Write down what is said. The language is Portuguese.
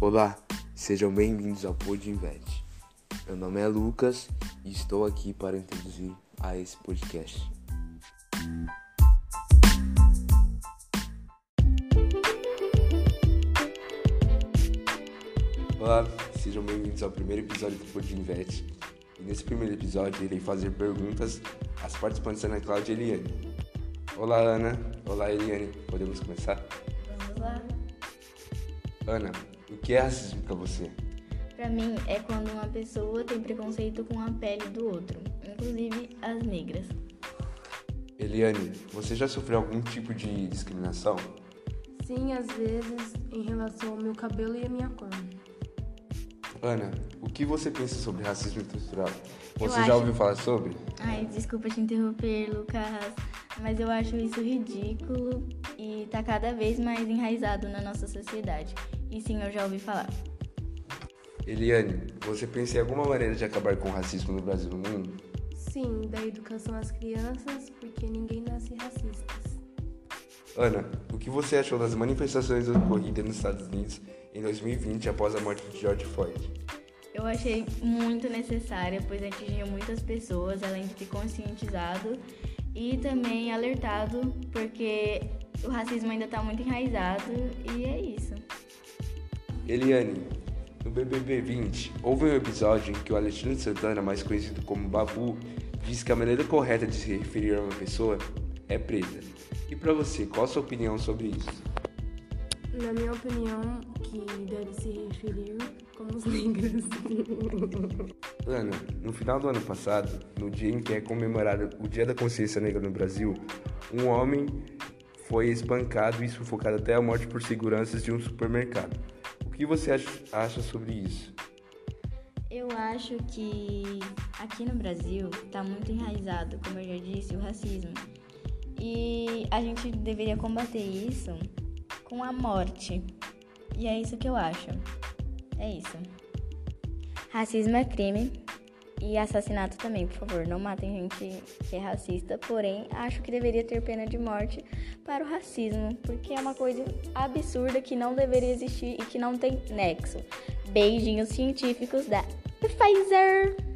Olá, sejam bem-vindos ao Pod Invest. Meu nome é Lucas e estou aqui para introduzir a esse podcast. Olá, sejam bem-vindos ao primeiro episódio do Pod Invest. E nesse primeiro episódio irei fazer perguntas às participantes Ana Cláudia e Eliane. Olá, Ana. Olá, Eliane. Podemos começar? Vamos lá. Ana, o que é racismo para você? Para mim, é quando uma pessoa tem preconceito com a pele do outro, inclusive as negras. Eliane, você já sofreu algum tipo de discriminação? Sim, às vezes, em relação ao meu cabelo e a minha cor. Ana, o que você pensa sobre racismo estrutural? Você Eu já acho- ouviu falar sobre? Ai, desculpa te interromper, Lucas, mas eu acho isso ridículo e tá cada vez mais enraizado na nossa sociedade. E sim, eu já ouvi falar. Eliane, você pensa em alguma maneira de acabar com o racismo no Brasil e no mundo? Sim, da educação às crianças, porque ninguém nasce racistas. Ana, o que você achou das manifestações ocorridas nos Estados Unidos em 2020 após a morte de George Floyd? Eu achei muito necessária, pois atingiu muitas pessoas, além de ter conscientizado e também alertado, porque o racismo ainda tá muito enraizado e é isso. Eliane, no BBB 20, houve um episódio em que o Alexandre Santana, mais conhecido como Babu, disse que a maneira correta de se referir a uma pessoa é preta. E pra você, qual a sua opinião sobre isso? Na minha opinião, que deve se referir como os negros. Ana, no final do ano passado, no dia em que é comemorado o Dia da Consciência Negra no Brasil, um homem foi espancado e sufocado até a morte por seguranças de um supermercado. O que você acha, acha sobre isso? Eu acho que aqui no Brasil tá muito enraizado, como eu já disse, o racismo. E a gente deveria combater isso com a morte. E é isso que eu acho. É isso. Racismo é crime e assassinato também, por favor. Não matem gente que é racista, porém acho que deveria ter pena de morte para o racismo, porque é uma coisa absurda que não deveria existir e que não tem nexo. Beijinhos científicos da Pfizer.